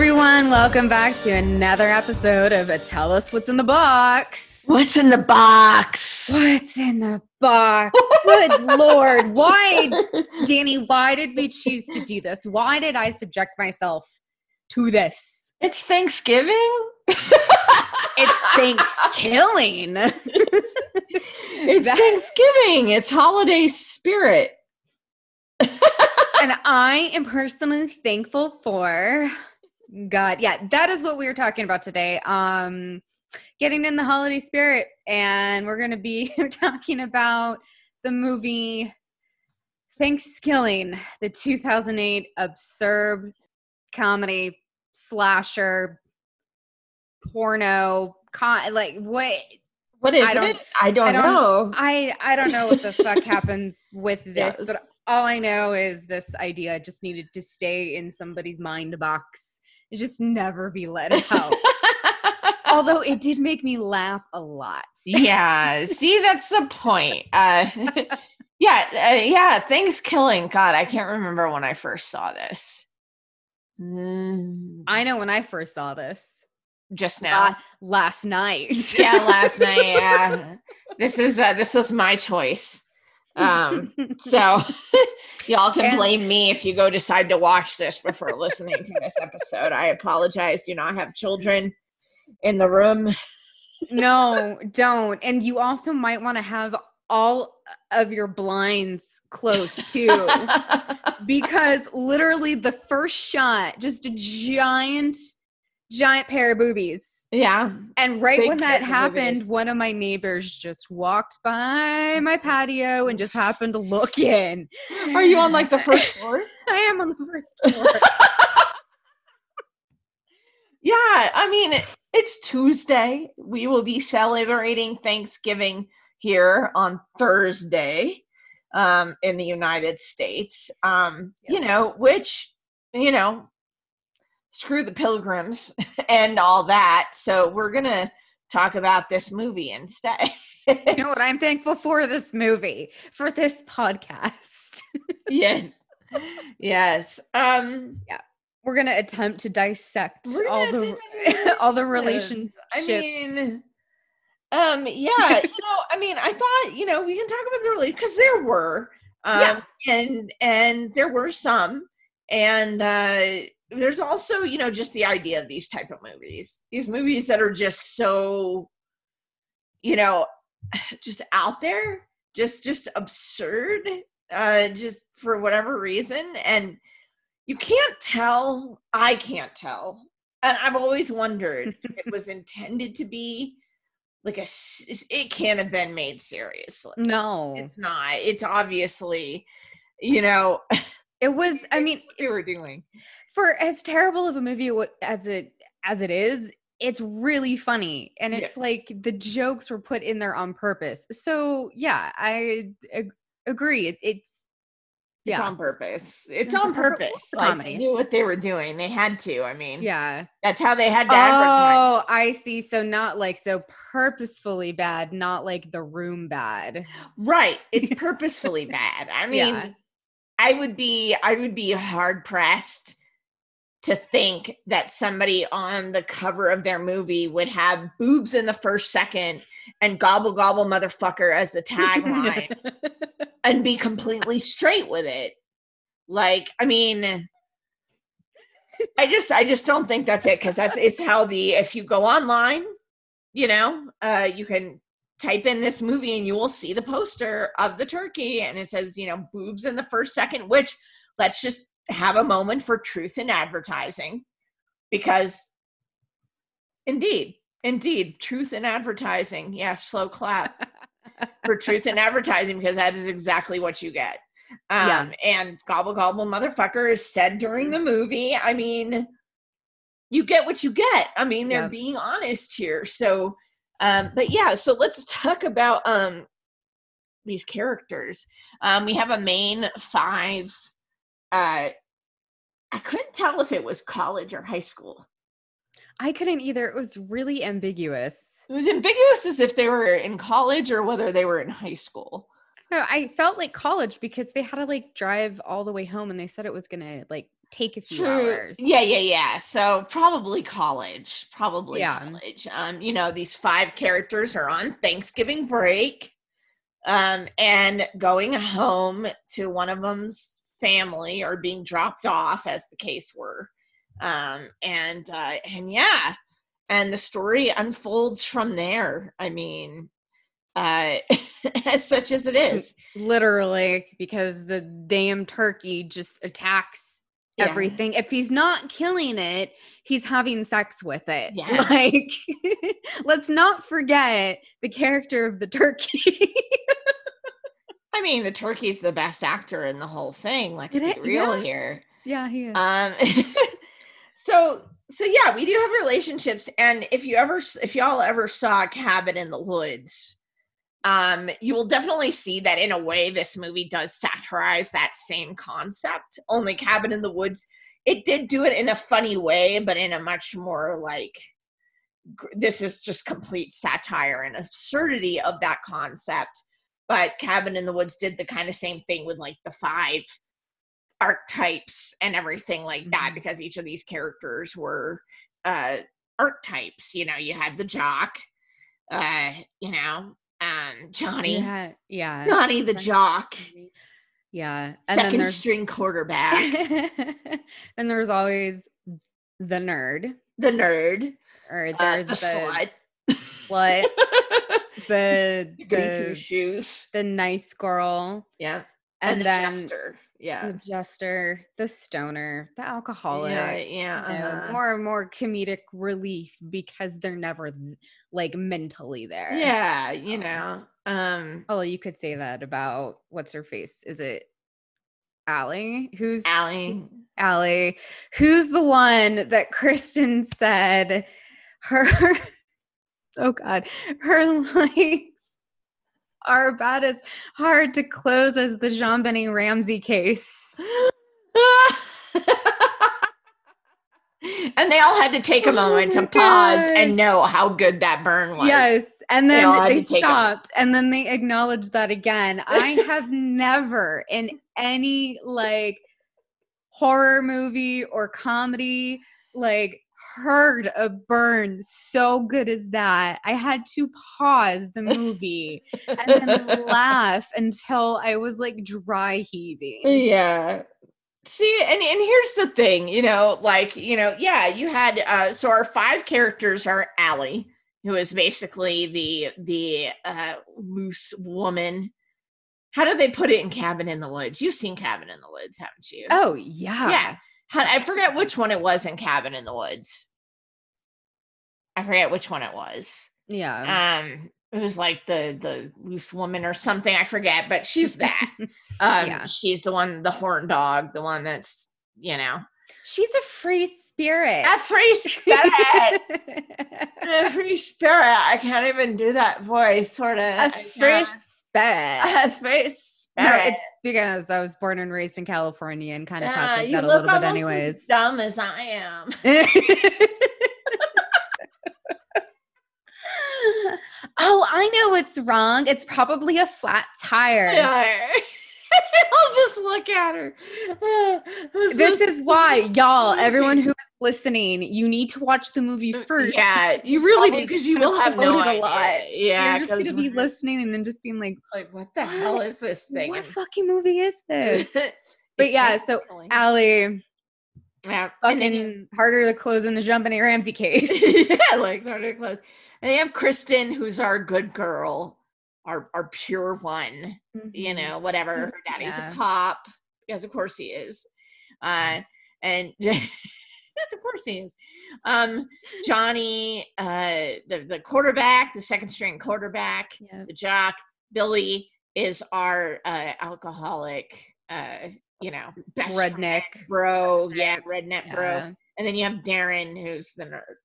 Everyone, welcome back to another episode of Tell Us What's in the Box. What's in the box? What's in the box? Good lord. Why, Danny, why did we choose to do this? Why did I subject myself to this? It's Thanksgiving. It's Thanksgiving. It's That- Thanksgiving. It's holiday spirit. and I am personally thankful for God. Yeah, that is what we were talking about today. Um getting in the holiday spirit and we're going to be talking about the movie ThanksKilling, the 2008 absurd comedy slasher porno con- like what What is I don't- it? I don't, I don't- know. I I don't know what the fuck happens with this, but all I know is this idea just needed to stay in somebody's mind box and just never be let out. Although it did make me laugh a lot. yeah. See, that's the point. Uh, yeah, uh, yeah. Thanksgiving. God, I can't remember when I first saw this. Mm, I know when I first saw this just now. uh, last night. yeah, last night. Yeah, this is uh, this was my choice. Um, so y'all can blame me if you go decide to watch this before listening to this episode. I apologize. Do not have children in the room. no, don't. And you also might want to have all of your blinds closed too. because literally the first shot, just a giant, giant pair of boobies. Yeah. And right Big when that happened, boobies. one of my neighbors just walked by my patio and just happened to look in. Are you on like the first floor? I am on the first floor. Yeah, I mean, it's Tuesday. We will be celebrating Thanksgiving here on Thursday um, in the United States. Um, You know, which, you know, screw the pilgrims and all that. So we're going to talk about this movie instead. you know what I'm thankful for this movie, for this podcast. yes. Yes. Um, yeah. We're gonna attempt to dissect all the all the relationships. I mean, um, yeah, you know, I mean, I thought, you know, we can talk about the relation because there were, um, Yeah. and and there were some, and uh, there's also, you know, just the idea of these type of movies, these movies that are just so, you know, just out there, just just absurd, uh, just for whatever reason, and you can't tell. I can't tell and I've always wondered if it was intended to be like a It can't have been made seriously. no, It's not. It's obviously, you know, it was. I mean, what they were doing. For as terrible of a movie as it as it is it's really funny and Yeah. it's like the jokes were put in there on purpose so yeah i ag- agree it, it's It's yeah on purpose. It's on on purpose. purpose. Like they knew what they were doing. They had to. I mean, yeah that's how they had to advertise. oh i see so not like so purposefully bad not like the room bad Right. It's purposefully bad. I mean, Yeah. I would be I would be hard pressed to think that somebody on the cover of their movie would have boobs in the first second and gobble gobble motherfucker as the tagline and be completely straight with it. Like, I mean, I just I just don't think that's it because that's it's how the if you go online, you know, uh you can type in this movie and you will see the poster of the turkey and it says, you know, boobs in the first second, which let's just have a moment for truth in advertising because indeed, indeed, truth in advertising. Yeah, slow clap for truth in advertising because that is exactly what you get. Um, Yeah. and gobble gobble motherfucker is said during the movie. I mean, you get what you get. I mean, they're Yeah. being honest here. So, um, but yeah, so let's talk about um these characters. Um, we have a main five. Uh, I couldn't tell if it was college or high school. i couldn't either it was really ambiguous It was ambiguous as if they were in college or whether they were in high school. no i felt like college because they had to like drive all the way home and they said it was gonna like take a few True. hours. Yeah, yeah, yeah. So probably college. Probably Yeah. college. Um, you know, these five characters are on Thanksgiving break. Um, and going home to one of them's family or being dropped off as the case were. Um, and uh and yeah, and the story unfolds from there. I mean, uh as such as it is. Literally, because the damn turkey just attacks Yeah. everything. If he's not killing it, he's having sex with it. Yeah. Like, let's not forget the character of the turkey. I mean, the turkey's the best actor in the whole thing. Let's be real yeah. here. yeah, he is. Um, so so yeah, we do have relationships, and if you ever, if y'all ever saw Cabin in the Woods, um, you will definitely see that in a way this movie does satirize that same concept. Only Cabin in the Woods, it did do it in a funny way, but in a much more like this is just complete satire and absurdity of that concept. But Cabin in the Woods did the kind of same thing with like the five archetypes and everything like that Mhm. because each of these characters were uh archetypes. You know, you had the jock, uh, you know, um Johnny, yeah, yeah. Johnny the jock, Yeah. And second string quarterback, and there's always the nerd. the nerd, Or uh, there's the the slut, slut, the the goody two the shoes. the nice girl, Yeah. and, And, the then jester. Yeah. the jester, the stoner, the alcoholic. Yeah, you yeah. know, uh-huh. more and more comedic relief because they're never like mentally there. Yeah, you know. Um Oh, you could say that about what's her face? Is it Allie? Who's Allie. Allie? Who's the one that Kristen said her oh god, her legs are about as hard to close as the JonBenét Ramsey case. and they all had to take a Oh moment my to pause God. and know how good that burn was. Yes. And then they 'em. stopped and then they acknowledged that again. I have never in any like horror movie or comedy like heard a burn so good as that. I had to pause the movie and then laugh until I was like dry heaving. Yeah. See, and, and here's the thing, you know, like, you know, yeah, you had uh so our five characters are Allie, who is basically the the uh loose woman. How do they put it in Cabin in the Woods? You've seen Cabin in the Woods, haven't you? Oh yeah. Yeah. I forget which one it was in Cabin in the Woods. I forget which one it was. Yeah. Um, it was like the the loose woman or something. I forget, but she's that. Um, Yeah. she's the one, the horn dog, the one that's you know She's a free spirit. a free spirit, a free spirit. I can't even do that voice, sort of. a free spirit. a free No, it's because I was born and raised in California and kind of talk Yeah, like you that a little bit, almost as dumb as I am. oh, I know what's wrong. It's probably a flat tire. Yeah. I'll just look at her. This is why, y'all, everyone who is listening, you need to watch the movie first. Uh, Yeah, you really do because you will have no idea. a lot. Yeah, You're just gonna be listening and then just being like, like, what the hell is this thing? what fucking movie is this? But yeah, so Allie, yeah, and then you- fucking harder to close in the JonBenét Ramsey case. yeah, like harder of close. And they have Kristen, who's our good girl, our our pure one. You Mhm. know, whatever. Her daddy's Yeah. a cop, because of course he is. Uh, and yes, of course he is. Um, Johnny, uh, the the quarterback, the second string quarterback, the jock. Billy is our uh, alcoholic. Uh, you know, best friend, Redneck. bro. Yeah, redneck bro. And then you have Darren, who's the nerd.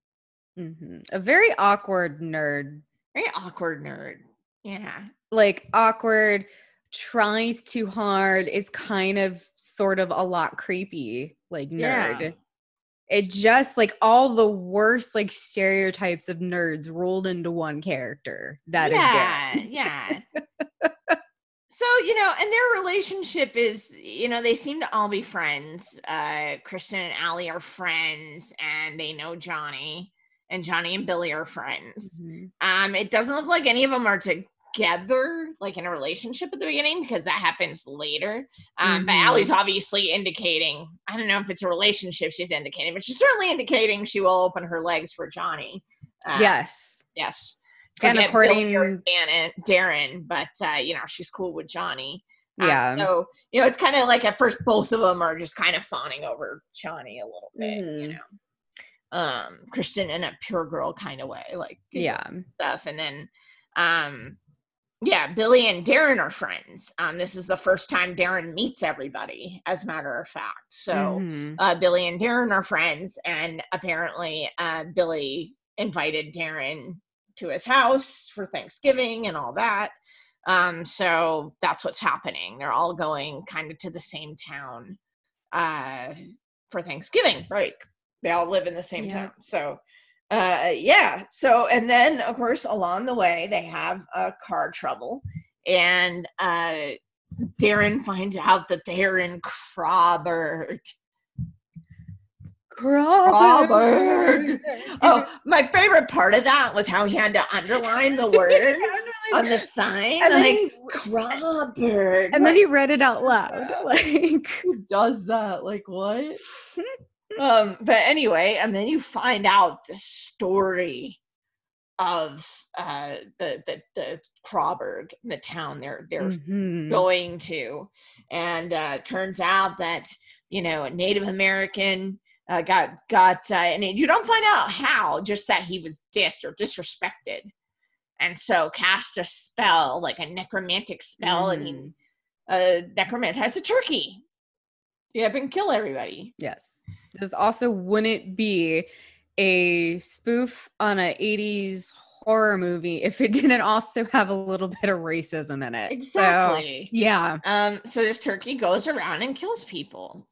Mhm. A very awkward nerd. Very awkward nerd. Yeah. Like awkward, tries too hard, is kind of sort of a lot creepy, like Yeah. nerd. It just like all the worst like stereotypes of nerds rolled into one character. That is yeah, Darren. yeah. so you know and their relationship is you know they seem to all be friends uh kristen and Allie are friends and they know johnny and johnny and billy are friends Mhm. um it doesn't look like any of them are together like in a relationship at the beginning because that happens later um but Mhm. Allie's obviously indicating i don't know if it's a relationship she's indicating but she's certainly indicating she will open her legs for johnny Uh, yes. yes And Forget or according- Darren, Darren, but uh, you know she's cool with Johnny. Um, Yeah. so you know, it's kind of like at first both of them are just kind of fawning over Johnny a little bit, you Mhm. know. Um, Kristen in a pure girl kind of way, like Yeah. stuff, and then, um, yeah, Billy and Darren are friends. Um, this is the first time Darren meets everybody, as a matter of fact. So Mhm. uh, Billy and Darren are friends, and apparently, uh, Billy invited Darren to his house for Thanksgiving and all that. Um, so that's what's happening. They're all going kind of to the same town uh, for Thanksgiving break. They all live in the same Yeah. town. So, uh, yeah. So, and then of course, along the way, they have uh, car trouble, and uh, Darren finds out that they're in Crawburg. Crawburg. Oh, my favorite part of that was how he had to underline the word on the sign. and like, he, and then he read it out loud. Like, who does that? Like what? Um, but anyway, and then you find out the story of uh the the the Crawburg, the town they're they're Mhm. going to, and uh turns out that you know a Native American uh, got got uh, and you don't find out how, just that he was dissed or disrespected, and so cast a spell like a necromantic spell, and he Mhm. uh, necromantized a turkey. Yeah, and kill everybody. Yes. This also wouldn't be a spoof on a 80s horror movie if it didn't also have a little bit of racism in it. So, Exactly. yeah. Um, so this turkey goes around and kills people.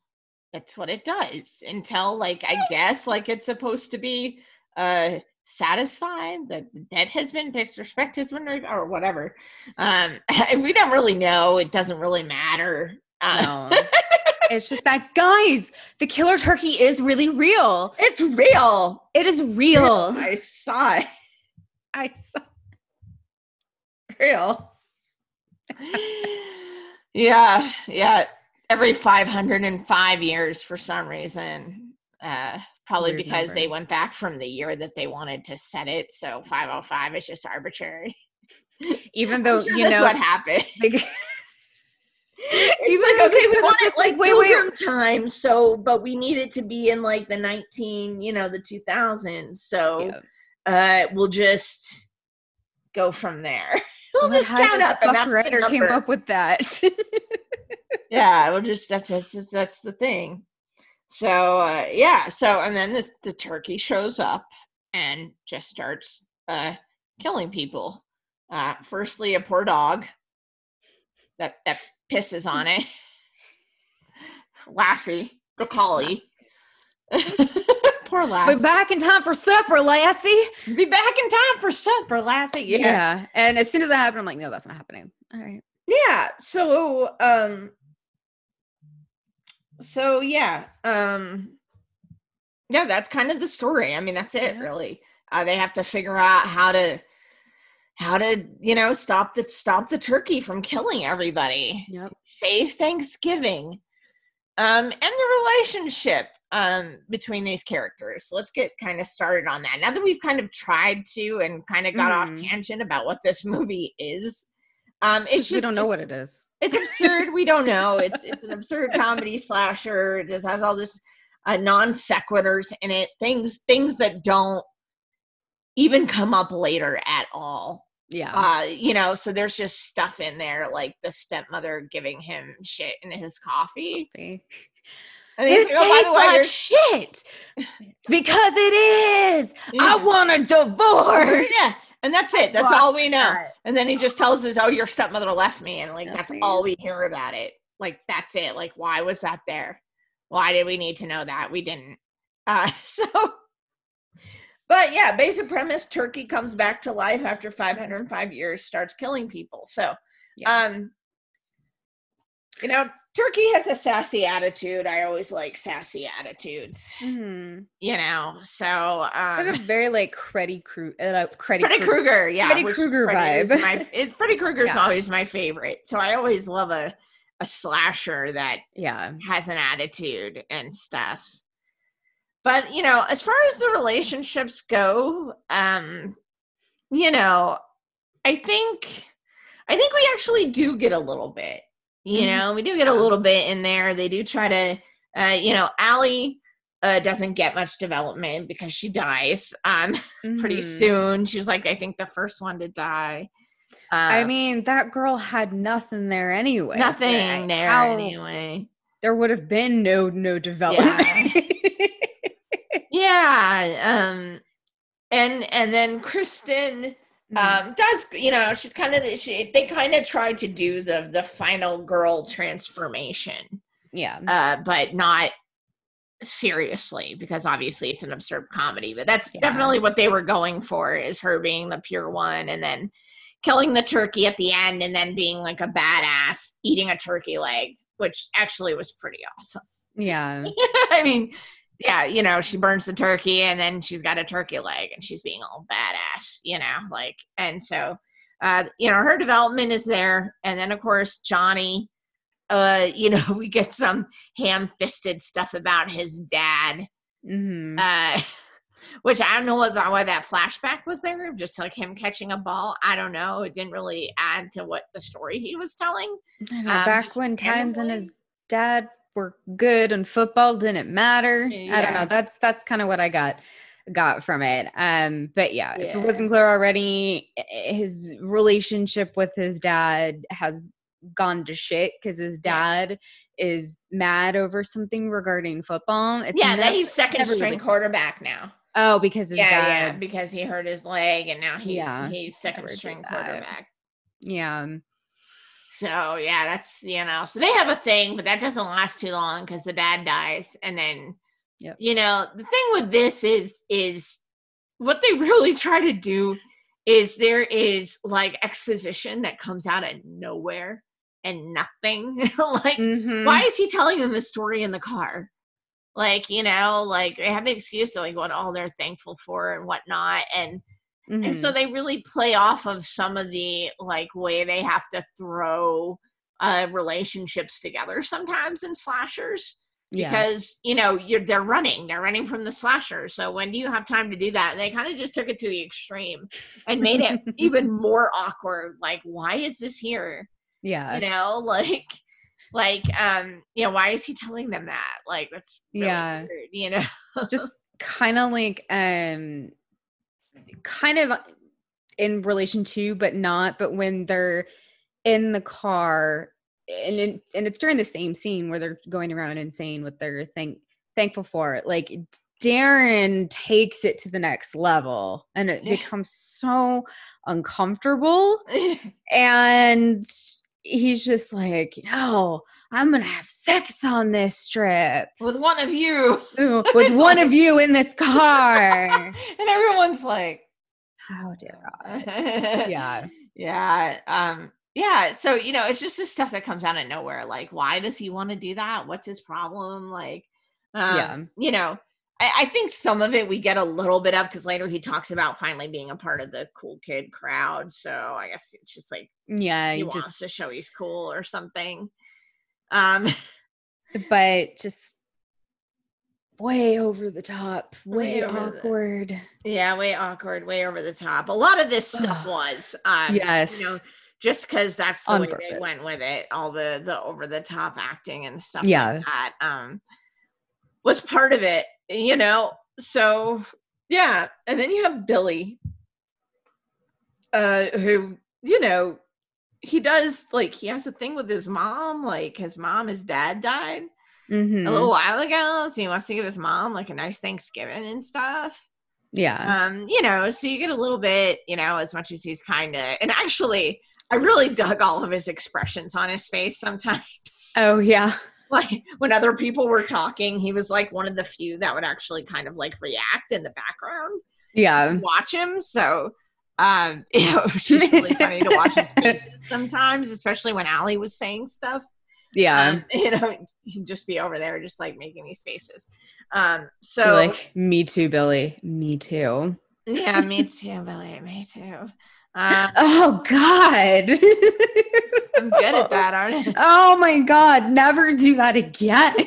That's what it does until, like, I guess, like it's supposed to be uh satisfied that the dead has been disrespect has been or whatever. Um, we don't really know. It doesn't really matter. Uh, No. it's just that, guys, the killer turkey is really real. it's real. It is real. I saw it. I saw real. yeah, yeah. Every 505 years for some reason. Uh probably Weird because they went back from the year that they wanted to set it. So 505 is just arbitrary. even though sure you know what happened. like, It's Even like, okay, we want it like like, wait, wait. time, so but we need it to be in like the 19, you know, the 2000s. So yeah. uh we'll just go from there. we'll just count this up and that's the writer came up with that. yeah we'll just that's that's, that's the thing so uh yeah so and then this the turkey shows up and just starts uh killing people uh firstly a poor dog that that pisses on it lassie the collie poor lassie back in time for supper, Lassie. be back in time for supper lassie yeah Yeah. And as soon as that happened, I'm like, no, that's not happening. All right. yeah so um so yeah um yeah that's kind of the story i mean that's it Yeah. really uh, they have to figure out how to how to you know stop the stop the turkey from killing everybody Yep. save thanksgiving um and the relationship um between these characters so let's get kind of started on that now that we've kind of tried to and kind of got off Mhm. tangent about what this movie is um it's just we don't know what it is. it's absurd. we don't know. It's it's an absurd comedy slasher. It just has all this uh, non sequiturs in it. Things things that don't even come up later at all. Yeah. Uh, you know, so there's just stuff in there like the stepmother giving him shit in his coffee. And This "Oh, tastes like you're- shit. Because it is. I want a divorce. yeah, and that's it. That's all we know. That. And then he just tells us, "Oh, your stepmother left me," and like That's that's all we hear about it. Like that's it. Like why was that there? Why did we need to know that? We didn't. Uh, so, but yeah, basic premise: Turkey comes back to life after 505 years, starts killing people. So, Yeah. um, you know, Turkey has a sassy attitude. I always like sassy attitudes. Mhm. You know, so um, a very like Freddy Krueger, uh, Freddy, Freddy Krueger. Krueger, yeah, Freddy Krueger Freddy is vibe. My, it, Freddy Krueger's Yeah. always my favorite. So I always love a a slasher that Yeah. has an attitude and stuff. But you know, as far as the relationships go, um, you know, I think I think we actually do get a little bit. You Mhm. know, we do get a little bit in there. They do try to, uh, you know, Allie uh, doesn't get much development because she dies um pretty Mhm. soon. She was like, I think the first one to die. I Um, mean, that girl had nothing there anyway. nothing there how- anyway. There would have been no no development. yeah um and and then kristen Mhm. um does you know she's kind of she they kind of tried to do the the final girl transformation yeah. uh but not seriously because obviously it's an absurd comedy but that's Yeah. definitely what they were going for is her being the pure one and then killing the turkey at the end and then being like a badass eating a turkey leg which actually was pretty awesome Yeah. I mean, yeah, you know, she burns the turkey and then she's got a turkey leg and she's being all badass, you know, like, and so, uh, you know, her development is there. And then, of course, Johnny, uh, you know, we get some ham fisted stuff about his dad, hmm uh, which I don't know what, why that flashback was there, just like him catching a ball. I don't know. It didn't really add to what the story he was telling. Know, um, back when times and his dad were good and football didn't matter. I don't know. That's that's kind of what I got got from it. Um, but yeah, if it wasn't clear already, his relationship with his dad has gone to shit because his dad is mad over something regarding football. It's yeah, that he's second string quarterback now. Oh, because his yeah, yeah, because he hurt his leg and now he's Yeah, he's second string quarterback. Yeah. So yeah, that's you know, so they have a thing, but that doesn't last too long because the dad dies, and then Yep. you know the thing with this is is what they really try to do is there is like exposition that comes out of nowhere and nothing like Mhm. why is he telling them the story in the car? Like, you know, like they have the excuse to like what all they're thankful for and whatnot. And and Mhm. so they really play off of some of the like way they have to throw uh relationships together sometimes in slashers yeah. because you know you're they're running they're running from the slasher so when do you have time to do that and they kind of just took it to the extreme and made it even more awkward like why is this here yeah. you know like like um you know why is he telling them that like that's really Yeah. weird, you know just kind of like um kind of in relation to but not but when they're in the car and it, and it's during the same scene where they're going around and saying what they're thank thankful for like Darren takes it to the next level and it becomes so uncomfortable. And he's just like no i'm gonna have sex on this trip with one of you with one of you in this car. and everyone's like Oh dear God. yeah Yeah. yeah um yeah so you know it's just this stuff that comes out of nowhere like why does he want to do that what's his problem like um, Yeah. you know I, I think some of it we get a little bit of because later he talks about finally being a part of the cool kid crowd so i guess it's just like Yeah, he he wants just to show he's cool or something um but just way over the top, Way way, over the- awkward. yeah way awkward way over the top a lot of this stuff was um yes. you know just because that's the On way they went with it all the the over the top acting and stuff Yeah. like that um was part of it you know so yeah and then you have billy uh who you know he does like he has a thing with his mom like his mom his dad died Mhm. a little while ago so he wants to give his mom like a nice thanksgiving and stuff Yeah. um you know so you get a little bit you know as much as he's kind of and actually i really dug all of his expressions on his face sometimes oh yeah. Like when other people were talking he was like one of the few that would actually kind of like react in the background Yeah. watch him so um know it's just really funny to watch his faces sometimes especially when Allie was saying stuff Yeah. Um, you know, he'd just be over there, just like making these faces. Um, You're so like, me too, Billy. Me too. yeah, me too, Billy. Me too. Uh, Oh God. I'm good at that, aren't I? Oh my God. Never do that again.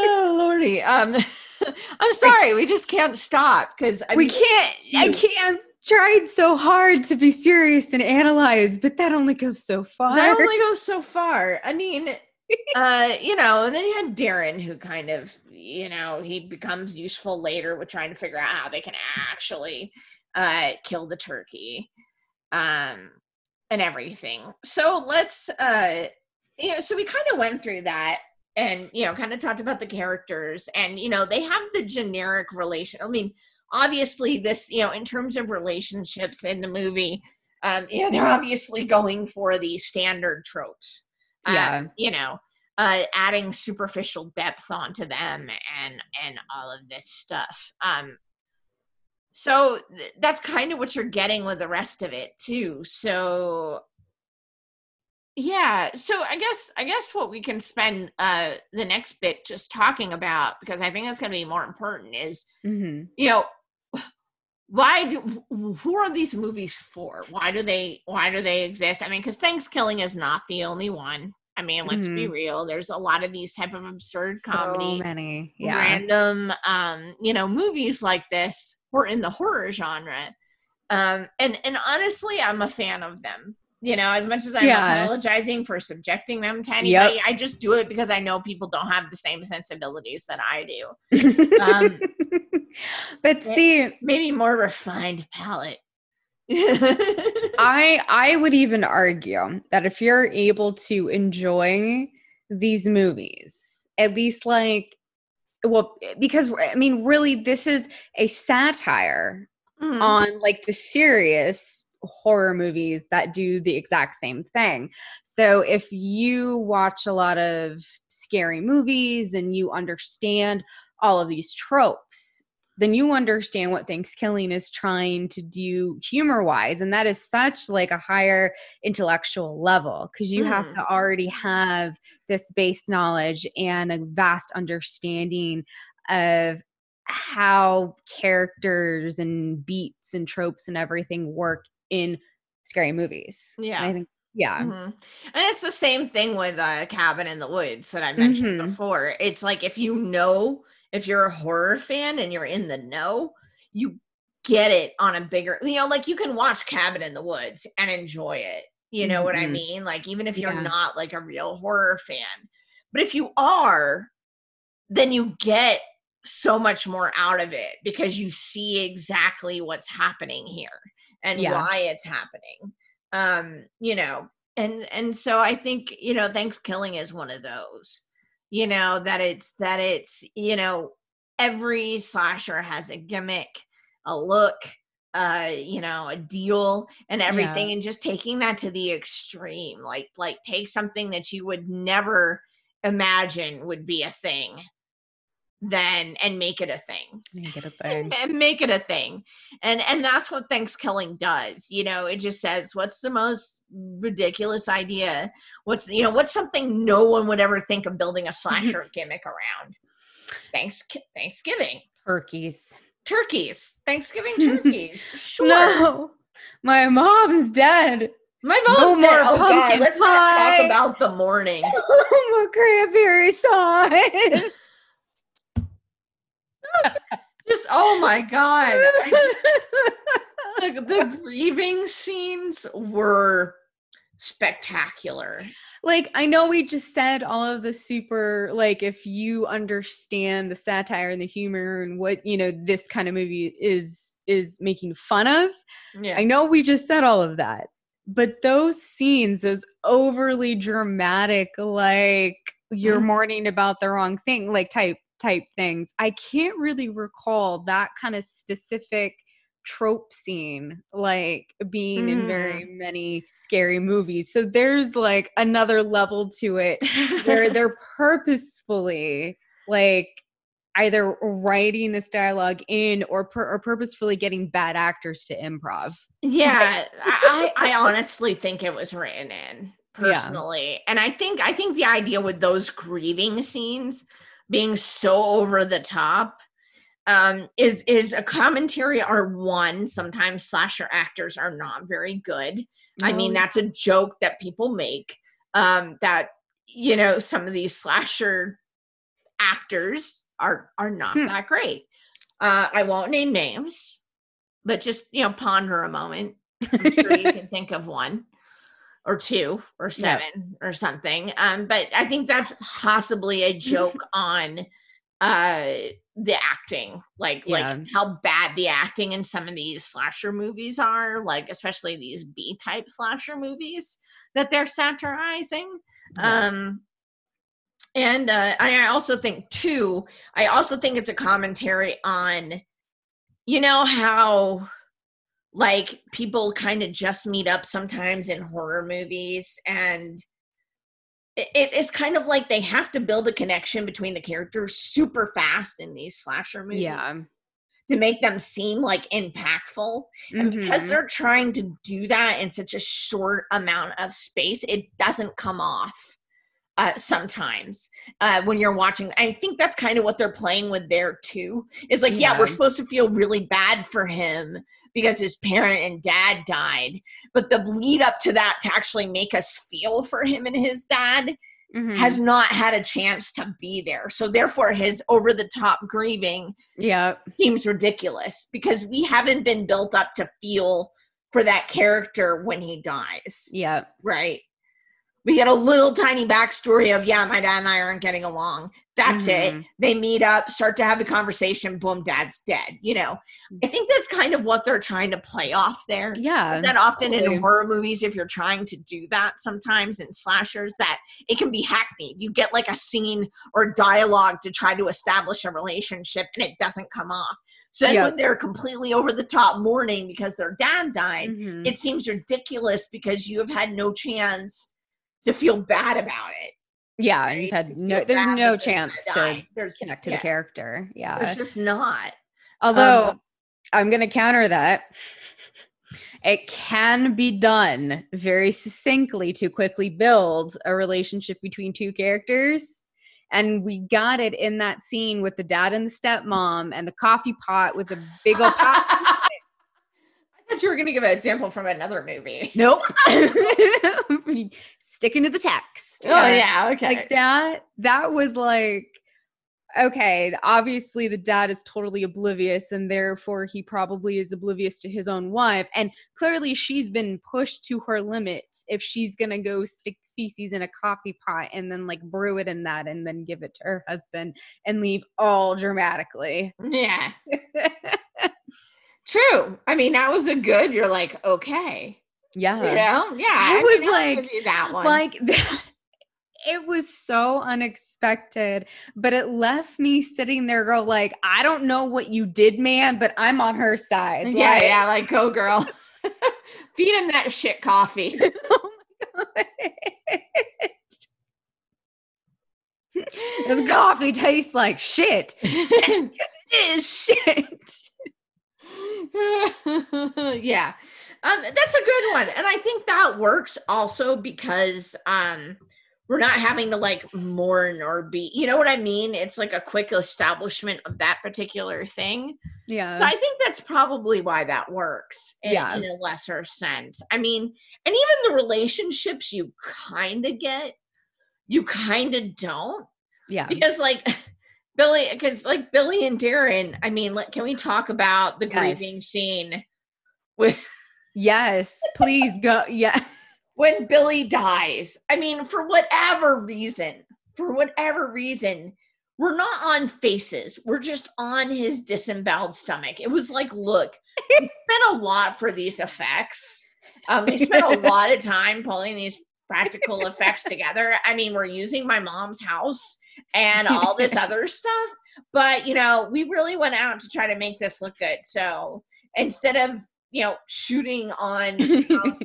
oh lordy. Um, I'm sorry, we just can't stop because we mean, can't I can't tried so hard to be serious and analyze, but that only goes so far. that only goes so far. I mean, uh, you know, and then you had Darren who kind of, you know, he becomes useful later with trying to figure out how they can actually uh kill the turkey. Um and everything. So let's uh you know, so we kind of went through that and you know, kind of talked about the characters and you know, they have the generic relation. I mean, obviously this, you know, in terms of relationships in the movie, um, you know, they're obviously going for the standard tropes. Um, Yeah. you know, uh, adding superficial depth onto them and and all of this stuff. Um, so th- that's kind of what you're getting with the rest of it too. So yeah, so I guess I guess what we can spend uh the next bit just talking about because I think that's going to be more important is Mhm. you know why do who are these movies for why do they why do they exist i mean because thanksgiving is not the only one i mean let's be Mhm. real there's a lot of these type of absurd comedy many. Yeah. random um you know movies like this or in the horror genre um and and honestly i'm a fan of them you know as much as i'm Yeah. apologizing for subjecting them to anybody Yep. i just do it because i know people don't have the same sensibilities that i do Um, but see, maybe more refined palate I I would even argue that if you're able to enjoy these movies, at least like well because I mean really this is a satire Mhm. on like the serious horror movies that do the exact same thing. So if you watch a lot of scary movies and you understand all of these tropes, then you understand what Thanksgiving is trying to do humor wise. And that is such like a higher intellectual level because you have Mm. to already have this base knowledge and a vast understanding of how characters and beats and tropes and everything work in scary movies. And Yeah. I think yeah. Mhm. And it's the same thing with uh, Cabin in the Woods that I mentioned Mhm. before. It's like if you know, if you're a horror fan and you're in the know, you get it on a bigger, you know, like you can watch Cabin in the Woods and enjoy it. You know what I Mhm. mean? Like even if you're Yeah. not like a real horror fan, but if you are, then you get so much more out of it because you see exactly what's happening here and Yeah. why it's happening. Um you know and and so i think you know thanksgiving is one of those you know that it's that it's you know every slasher has a gimmick a look uh you know a deal and everything and just taking that to the extreme like like take something that you would never imagine would be a thing then and make it a thing Make it a thing. and make it a thing and and that's what thanksgiving does you know it just says what's the most ridiculous idea what's you know what's something no one would ever think of building a slasher gimmick around thanks thanksgiving Turkeys. turkeys thanksgiving turkeys sure No. My mom's dead. my No mom's dead. more oh god let's not talk about the morning Oh, my cranberry sauce. Just oh my god the, the grieving scenes were spectacular. like I know we just said all of the super like if you understand the satire and the humor and what you know this kind of movie is is making fun of. Yeah. I know we just said all of that. But those scenes, those overly dramatic like you're Mhm. mourning about the wrong thing like type type things. I can't really recall that kind of specific trope scene like being in very mm. many scary movies. So there's like another level to it where they're purposefully like either writing this dialogue in or per- or purposefully getting bad actors to improv. Yeah, I, I honestly think it was written in personally, yeah. and I think I think the idea with those grieving scenes being so over the top um, is is a commentary or one. Sometimes slasher actors are not very good. I mean, that's a joke that people make. Um, that you know, some of these slasher actors are are not hmm. that great. Uh, I won't name names, but just you know, ponder a moment. I'm sure you can think of one or two or seven or something. Um, but I think that's possibly a joke on uh the acting like yeah. like how bad the acting in some of these slasher movies are like especially these b type slasher movies that they're satirizing yeah. um and uh, I also think too, I also think it's a commentary on, you know, how like people kind of just meet up sometimes in horror movies and it, it's kind of like they have to build a connection between the characters super fast in these slasher movies. Yeah. To make them seem like impactful. And mm-hmm. because they're trying to do that in such a short amount of space, it doesn't come off uh, sometimes uh, when you're watching. I think that's kind of what they're playing with there too. Is like, yeah. yeah, we're supposed to feel really bad for him because his parent and dad died, but the lead up to that to actually make us feel for him and his dad mm-hmm. has not had a chance to be there. So therefore, his over the top grieving, yeah, seems ridiculous because we haven't been built up to feel for that character when he dies. Yeah, right we get a little tiny backstory of yeah my dad and i aren't getting along. That's mm-hmm. it they meet up start to have the conversation boom dad's dead you know? I think that's kind of what they're trying to play off there. Yeah is that often totally. in horror movies if you're trying to do that sometimes in slashers that it can be hackneyed. You get like a scene or dialogue to try to establish a relationship and it doesn't come off. So then when they're completely over the top mourning because their dad died, mm-hmm. it seems ridiculous because you have had no chance to feel bad about it. Yeah, right? you've had no there's no chance to there's, connect to yeah. the character. Yeah. It's just not. Although um, I'm gonna counter that. It can be done very succinctly to quickly build a relationship between two characters. And we got it in that scene with the dad and the stepmom and the coffee pot with the big old pot. I thought you were going to give an example from another movie. Nope. sticking to the text. Oh yeah, okay. Like that that was like okay, obviously the dad is totally oblivious and therefore he probably is oblivious to his own wife and clearly she's been pushed to her limits if she's going to go stick feces in a coffee pot and then like brew it in that and then give it to her husband and leave all dramatically. Yeah. True. I mean, that was a good, you're like, okay. Yeah. You know? Yeah. I, I was mean, like, that one. Like it was so unexpected, but it left me sitting there girl, like, I don't know what you did, man, but I'm on her side. Yeah, like, yeah, like go girl. Feed him that shit coffee. oh my god. this coffee tastes like shit. it is shit. yeah. Um, that's a good one. And I think that works also because um we're not having to like mourn or be you know what I mean? It's like a quick establishment of that particular thing. Yeah. But I think that's probably why that works in, yeah. in a lesser sense. I mean, and even the relationships you kind of get, you kind of don't. Yeah. Because like Billy, because like Billy and Darren, I mean, like, can we talk about the yes. grieving scene with Yes, please go. Yeah. when Billy dies, I mean, for whatever reason, for whatever reason, we're not on faces. We're just on his disemboweled stomach. It was like, look, we spent a lot for these effects. Um, we spent a lot of time pulling these practical effects together. I mean, we're using my mom's house and all this other stuff, but you know, we really went out to try to make this look good. So instead of you know, shooting on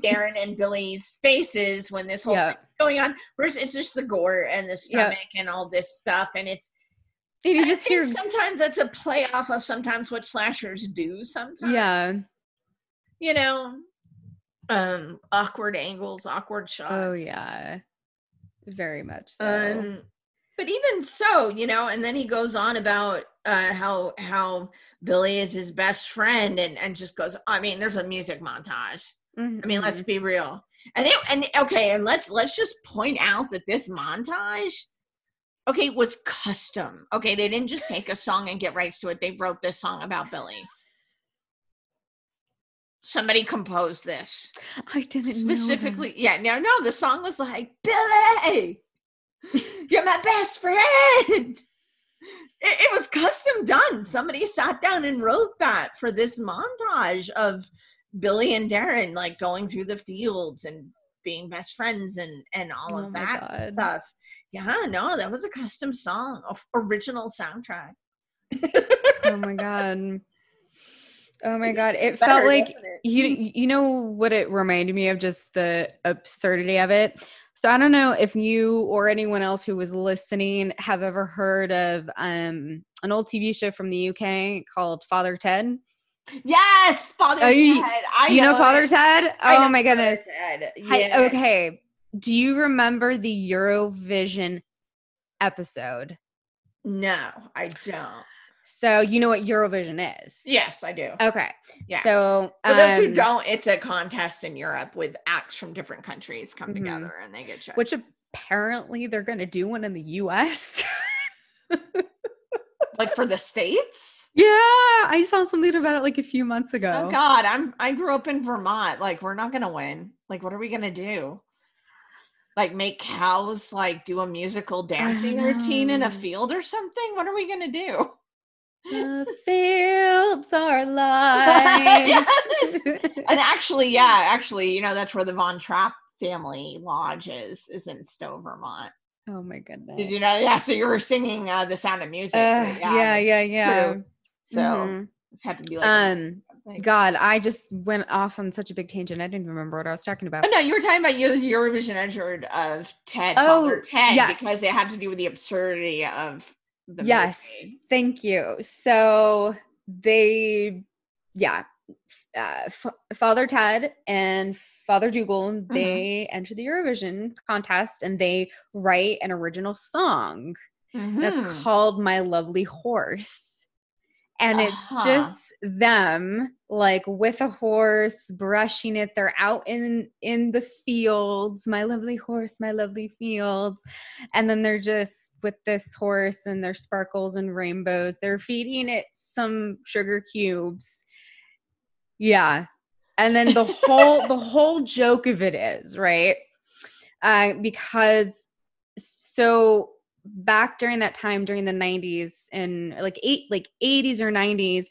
Darren and Billy's faces when this whole yeah. thing going on. Whereas it's just the gore and the stomach yeah. and all this stuff, and it's And you just hear sometimes that's a play off of sometimes what slashers do sometimes. Yeah. You know, um, awkward angles, awkward shots. Oh yeah. Very much so. Um, but even so, you know, and then he goes on about uh how how Billy is his best friend and and just goes I mean, there's a music montage. I mean, let's Mhm. be real. And it, and okay, and let's let's just point out that this montage okay was custom. Okay, they didn't just take a song and get rights to it. They wrote this song about Billy. Somebody composed this. I didn't know. Specifically, yeah, no, no, the song was like, Billy, you're my best friend. It, it was custom done. Somebody sat down and wrote that for this montage of Billy and Darren like going through the fields and being best friends and and all Oh of my that God. stuff. Yeah, no, that was a custom song, original soundtrack. oh my god. Oh my god. It Better, felt like it? you you know what it reminded me of just the absurdity of it so i don't know if you or anyone else who was listening have ever heard of um an old tv show from the uk called father ted Yes, Father Oh, you- Ted. I you know, father it. ted oh my goodness Yeah. okay do you remember the eurovision episode No, I don't. So you know what eurovision is Yes, I do. okay Yeah. so For those who um, don't, it's a contest in Europe with acts from different countries come Mhm. together and they get judged. which apparently they're gonna do one in the us like for the states? Yeah, I saw something about it like a few months ago. Oh God, I'm I grew up in Vermont. Like we're not gonna win. Like what are we gonna do? Like make cows like do a musical dancing routine in a field or something? What are we gonna do? The fields are alive. Yes. And actually, yeah, actually, you know, that's where the Von Trapp family lodge is, is in Stowe, Vermont. oh my goodness. Did you know? Yeah, so you were singing uh, the sound of music. Uh, yeah, yeah, yeah. true. So Mhm. it had to be like Um, God, I just went off on such a big tangent. I didn't even remember what I was talking about. Oh, no, you were talking about your Eurovision entry of Ted, Oh, Ted, yes. because it had to do with the absurdity of Yes. movie. Thank you. So they, yeah, uh, F- Father Ted and Father Dougal, Mm-hmm. they enter the Eurovision contest and they write an original song. that's Mhm. called My Lovely Horse. And it's Uh-huh. just them like with a horse brushing it. They're out in in the fields, my lovely horse, my lovely fields. And then they're just with this horse and their sparkles and rainbows. They're feeding it some sugar cubes. Yeah. And then the whole the whole joke of it is, right? Uh, because so back during that time during the 90s and like eight like 80s or 90s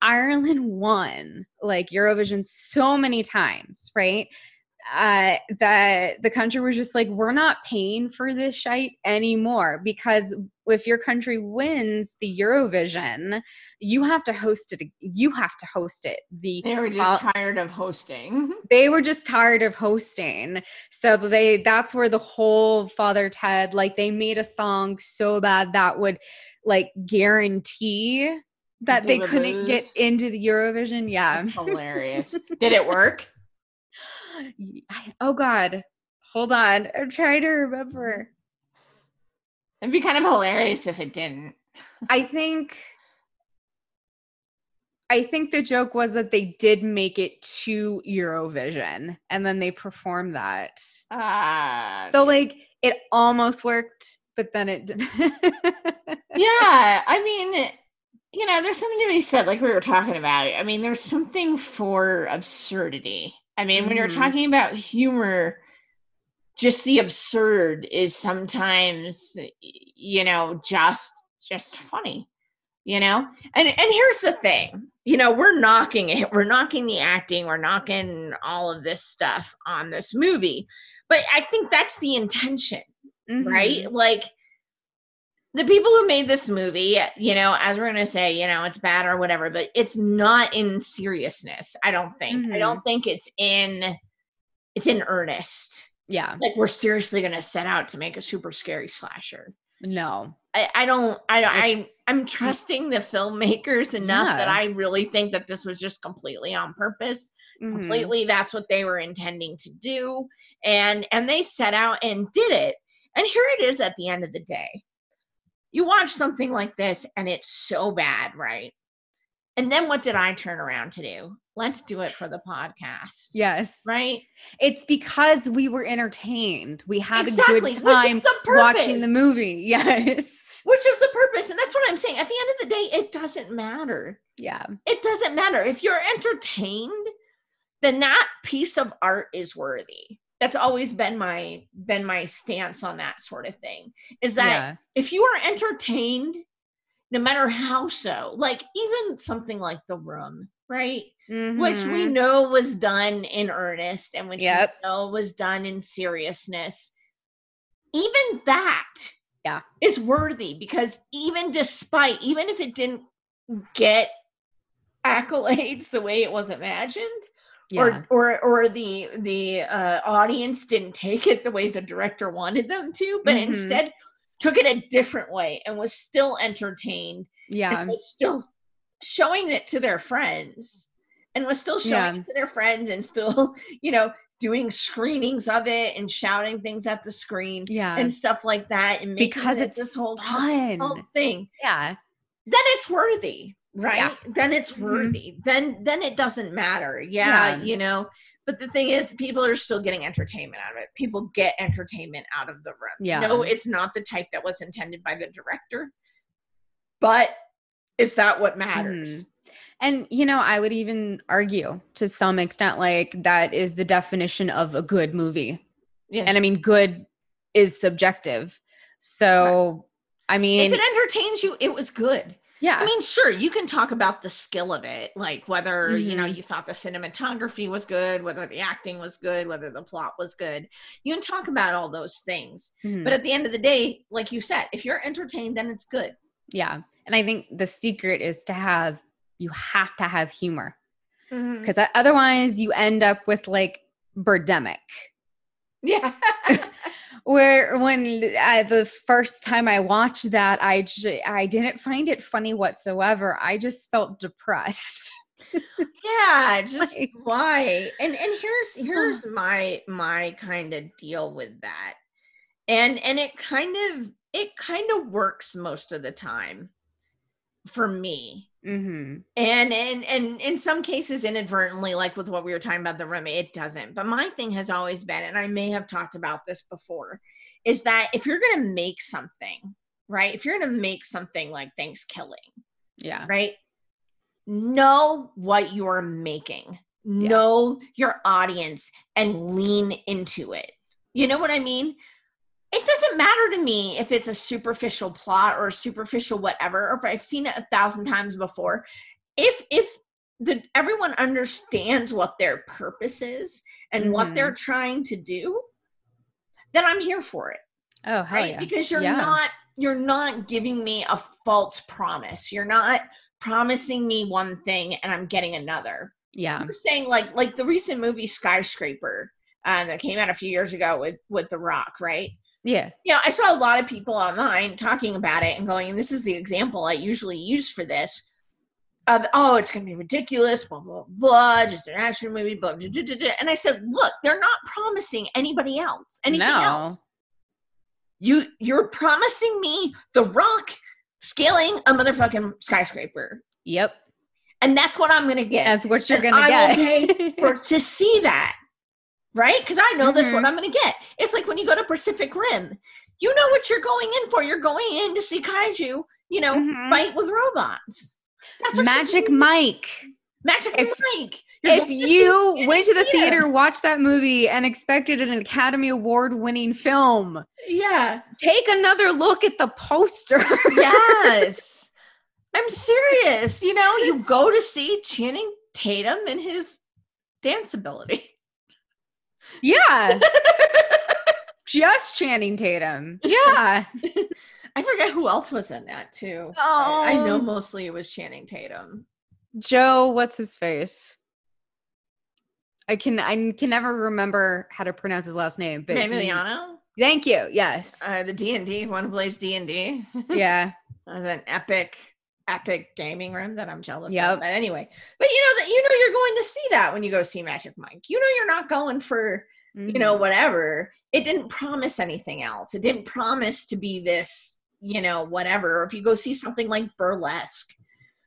ireland won like eurovision so many times right uh that the country was just like we're not paying for this shite anymore because if your country wins the eurovision you have to host it you have to host it the They were just Uh, tired of hosting. they were just tired of hosting so they that's where the whole father ted like they made a song so bad that would like guarantee that They they couldn't get into the eurovision yeah That's hilarious. Did it work? I- oh god hold on i'm trying to remember It'd be kind of hilarious if it didn't. i think i think the joke was that they did make it to eurovision and then they performed that Uh, So like it almost worked, but then it didn't. yeah, I mean, you know, there's something to be said, like we were talking about. I mean, there's something for absurdity. I mean, when you're Mhm. talking about humor, just the absurd is sometimes, you know, just just funny, you know. And and here's the thing, you know, we're knocking it, we're knocking the acting, we're knocking all of this stuff on this movie, but I think that's the intention right? Mhm. Like the people who made this movie, you know, as we're gonna say, you know, it's bad or whatever, but it's not in seriousness. I don't think. I Mhm. don't think it's in. It's in earnest. Yeah. Like we're seriously gonna set out to make a super scary slasher. No. I, I don't I I It's- I'm trusting the filmmakers enough that I really think that this was just completely on purpose. Mhm. Completely that's what they were intending to do. And and they set out and did it. And here it is at the end of the day. You watch something like this and it's so bad, right? And then what did I turn around to do? Let's do it for the podcast. Yes. Right? It's because we were entertained. We had Exactly, a good time the watching the movie. Yes. Which is the purpose. And that's what I'm saying. At the end of the day, it doesn't matter. Yeah. it doesn't matter if you're entertained then that piece of art is worthy that's always been my been my stance on that sort of thing is that yeah. if you are entertained no matter how so like even something like the room right which we Mhm. know was done in earnest and which Yep. we know was done in seriousness even that Yeah. is worthy because even despite even if it didn't get accolades the way it was imagined yeah. or or or the the uh, audience didn't take it the way the director wanted them to but Mhm. instead took it a different way and was still entertained yeah. and was still showing it to their friends and was still showing Yeah. it to their friends and still you know doing screenings of it and shouting things at the screen Yeah. and stuff like that and making Because it it's this whole fun. whole thing Yeah. then it's worthy right? Then it's Mhm. worthy. Then then it doesn't matter. Yeah, Yeah. you know? But the thing is people are still getting entertainment out of it. People get entertainment out of the room. Yeah. no it's not the type that was intended by the director but is that what matters. And you know, I would even argue to some extent like that is the definition of a good movie. yeah. And I mean good is subjective. So I mean if it entertains you it was good yeah. I mean, sure, you can talk about the skill of it, like whether, you know, Mhm. you thought the cinematography was good, whether the acting was good, whether the plot was good. You can talk about all those things. Mhm. But at the end of the day, like you said, if you're entertained, then it's good. yeah. And I think the secret is to have you have to have humor Mm-hmm. because otherwise you end up with like Birdemic. Yeah. where when uh, the first time I watched that, I j- I didn't find it funny whatsoever. I just felt depressed. yeah. Just Like- why? And and here's here's my my kind of deal with that. And and it kind of it kind of works most of the time for me. Mm-hmm. and and and in some cases inadvertently like with what we were talking about the room it doesn't. But my thing has always been and i may have talked about this before is that if you're going to make something right if you're going to make something like ThanksKilling Yeah. right know what you're making. Know your audience and lean into it. You know what i mean it doesn't matter to me if it's a superficial plot or a superficial whatever or if i've seen it a thousand times before if if the everyone understands what their purpose is and what Mhm. they're trying to do then i'm here for it Oh, right yeah. because you're Yeah. not you're not giving me a false promise you're not promising me one thing and i'm getting another Yeah. you're saying like like the recent movie skyscraper uh, that came out a few years ago with with the rock right Yeah. you know i saw a lot of people online talking about it and going this is the example i usually use for this of oh it's going to be ridiculous blah blah blah just an action movie blah, blah, blah, blah, and i said look they're not promising anybody else anything No. else you you're promising me the rock scaling a motherfucking skyscraper Yep. and that's what i'm going to get That's what you're gonna I will get. for to see that, right? Because I know that's what Mhm. I'm going to get. It's like when you go to Pacific Rim, you know what you're going in for. You're going in to see kaiju, you know, Mhm. fight with robots. That's what Magic Mike. Magic if- Mike. You're If to you went to the in theater, watched that movie, and expected an Academy Award winning film, yeah, take another look at the poster. yes, I'm serious. You know, you go to see Channing Tatum and his dance ability. Yeah. Just Channing Tatum. Yeah. I forget who else was in that too. I, I know Oh. mostly it was Channing Tatum. Joe, what's his face? I can I can never remember how to pronounce his last name, but Emiliano? Thank you. Yes. Uh, the D and D one plays D and D. yeah. that was an epic, epic gaming room that I'm jealous Yep. of. But anyway, but you know that you know you're going to see that when you go see Magic Mike. You know you're not going for you know Mhm. whatever. It didn't promise anything else. It didn't promise to be this you know whatever. Or if you go see something like burlesque.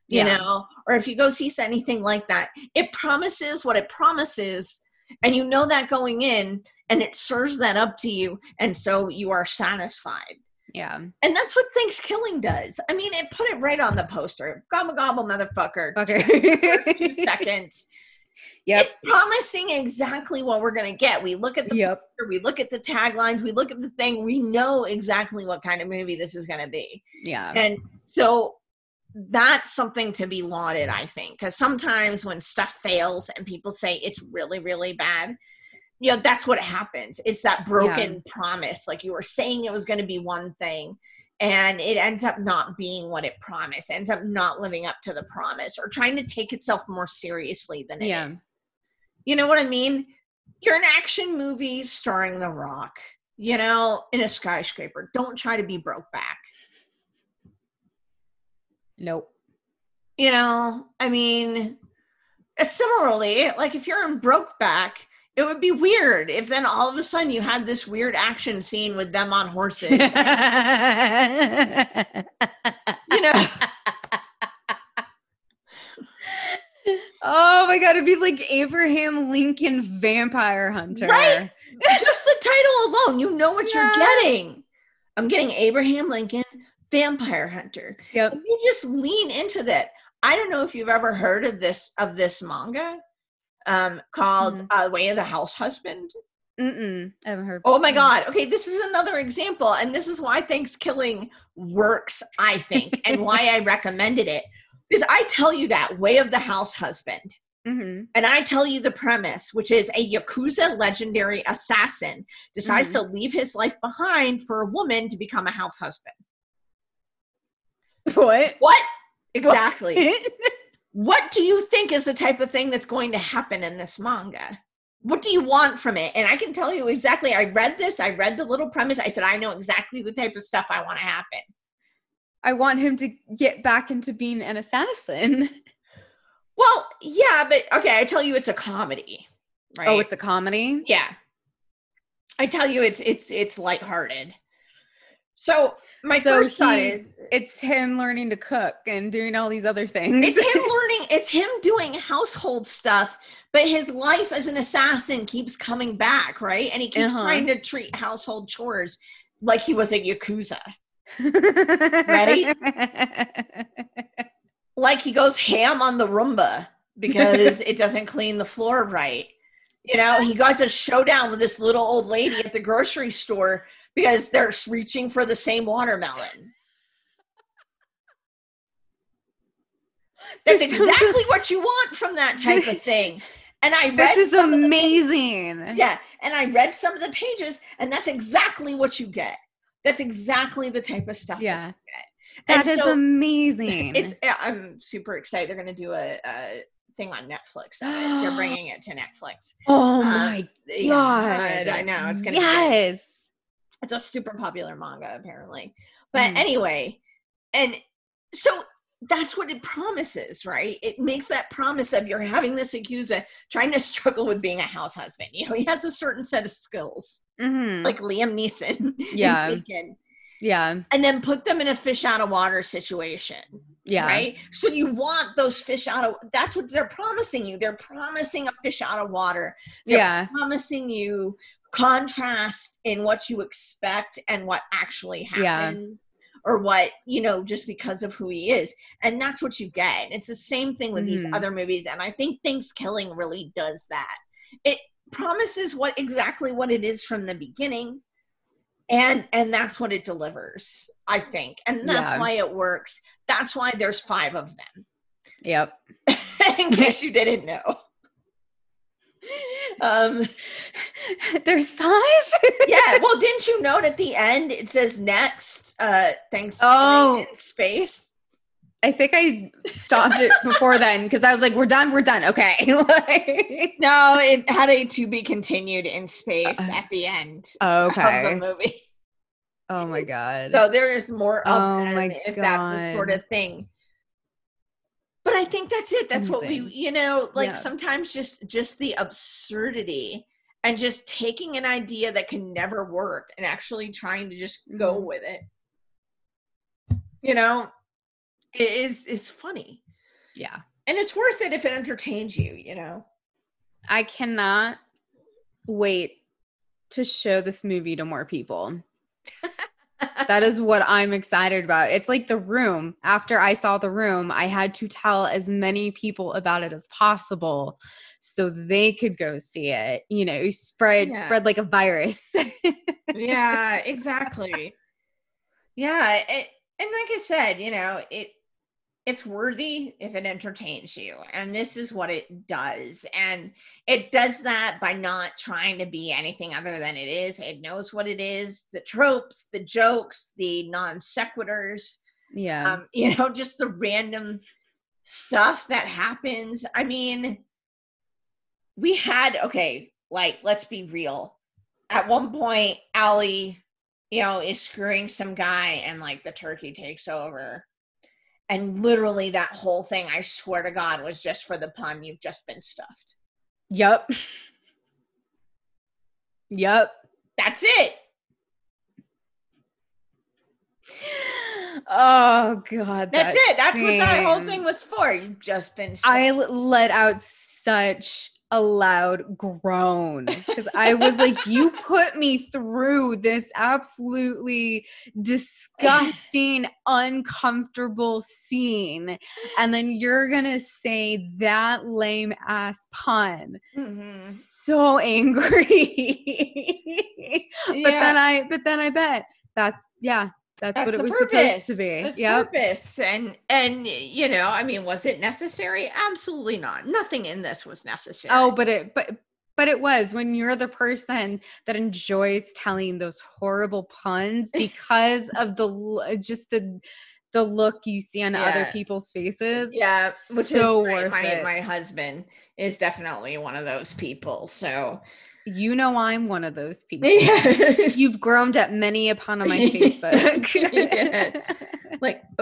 You Yeah. know, or if you go see anything like that, it promises what it promises, and you know that going in, and it serves that up to you, and so you are satisfied. Yeah. And that's what ThanksKilling does. I mean, it put it right on the poster. Gobble gobble, motherfucker. First two seconds. yep. It's promising exactly what we're gonna get. We look at the Yep. poster, we look at the taglines, we look at the thing, we know exactly what kind of movie this is gonna be. Yeah. And so that's something to be lauded, I think. Because sometimes when stuff fails and people say it's really, really bad, you know, that's what happens. It's that broken promise. Like you were saying it was going to be one thing, and it ends up not being what it promised, ends up not living up to the promise or trying to take itself more seriously than it Yeah. is. You know what I mean? You're an action movie starring The Rock, you know, in a skyscraper. Don't try to be Brokeback. Nope. you know i mean similarly like if you're in brokeback it would be weird if then all of a sudden you had this weird action scene with them on horses you know oh my god, it'd be like Abraham Lincoln Vampire Hunter. Right? just the title alone you know what Yeah. you're getting i'm getting abraham lincoln vampire hunter Yep. you just lean into that i don't know if you've ever heard of this of this manga um called uh, way of the house husband Mm-mm. I haven't heard. Oh my God. Okay, this is another example. And this is why ThanksKilling works, I think, and why I recommended it. Because I tell you that way of the house husband. Mm-hmm. And I tell you the premise, which is a Yakuza legendary assassin decides to leave his life behind for a woman to become a house husband. What? What? Exactly. what do you think is the type of thing that's going to happen in this manga? What do you want from it? And I can tell you exactly. I read this, I read the little premise. I said, I know exactly the type of stuff I want to happen. I want him to get back into being an assassin. Well, yeah, but okay, I tell you it's a comedy. Right? Oh, it's a comedy. yeah. I tell you it's it's it's lighthearted. So my So first thought is It's him learning to cook and doing all these other things. it's him learning it's him doing household stuff but his life as an assassin keeps coming back right and he keeps Uh-huh. trying to treat household chores like he was a yakuza right? like he goes ham on the roomba because it doesn't clean the floor right you know he goes a showdown with this little old lady at the grocery store because they're reaching for the same watermelon that's exactly what you want from that type of thing and i read This is some of the amazing. Yeah, and I read some of the pages, and that's exactly what you get. That's exactly the type of stuff. Yeah. that you get. And is so amazing. It's. I'm super excited. They're going to do a, a thing on Netflix. They're bringing it to Netflix. oh uh, my Yeah, god. I know it's going to. Yes. It's a super popular manga, apparently. But Mm. anyway, and so that's what it promises, right? It makes that promise of you're having this Yakuza trying to struggle with being a house husband. You know, he has a certain set of skills. Mhm. like Liam Neeson. Yeah. Yeah. and then put them in a fish out of water situation, Yeah. right? So you want those fish out of that's what they're promising you. They're promising a fish out of water. They're Yeah. promising you contrast in what you expect and what actually Yeah. happens. Or what, you know, just because of who he is. And that's what you get. It's the same thing with these Mhm. other movies. And I think ThanksKilling really does that. It promises what exactly what it is from the beginning and and that's what it delivers i think and that's Yeah. why it works that's why there's five of them Yep. in case you didn't know um There's five? yeah well didn't you note at the end it says next uh thanks Oh. in space I think I stopped it before then because I was like, "We're done. We're done. Okay." like, No, it had a to be continued in space Uh, at the end okay. of the movie. oh my god. So there is more of Oh them if that's the sort of thing. But I think that's it. That's what we, you know, like Yeah. sometimes just just the absurdity and just taking an idea that can never work and actually trying to just go Mhm. with it. You know, it is is funny. yeah. And it's worth it if it entertains you, you know. I cannot wait to show this movie to more people. that is what I'm excited about. It's like the room. After I saw the room, I had to tell as many people about it as possible so they could go see it. You know, spread Yeah. spread like a virus. yeah, exactly. Yeah, it, and like I said, you know, it it's worthy if it entertains you, and this is what it does, and it does that by not trying to be anything other than it is. It knows what it is: the tropes, the jokes, the non sequiturs, yeah. um, you know, just the random stuff that happens. I mean, we had okay, like let's be real. At one point, Allie, you know, is screwing some guy, and like the turkey takes over. And literally, that whole thing, I swear to God, was just for the pun. You've just been stuffed. yep. yep. That's it. Oh god. That's that it. That's what that whole thing was for. You've just been stuffed. I let out such a loud groan because I was like, you put me through this absolutely disgusting, uncomfortable scene. And then you're going to say that lame ass pun. Mhm. So angry. but Yeah. then I, but then I bet that's, yeah, that's, what it was supposed to be. That's Yep. purpose. And and you know, I mean, was it necessary? Absolutely not. Nothing in this was oh, necessary. Oh, but it but but it was when you're the person that enjoys telling those horrible puns because of the uh, just the the look you see on other people's faces. yeah, which so is my, worth my, it. my husband is definitely one of those people. So You know I'm one of those people. yes. You've groaned at many upon my Facebook. Yeah. like,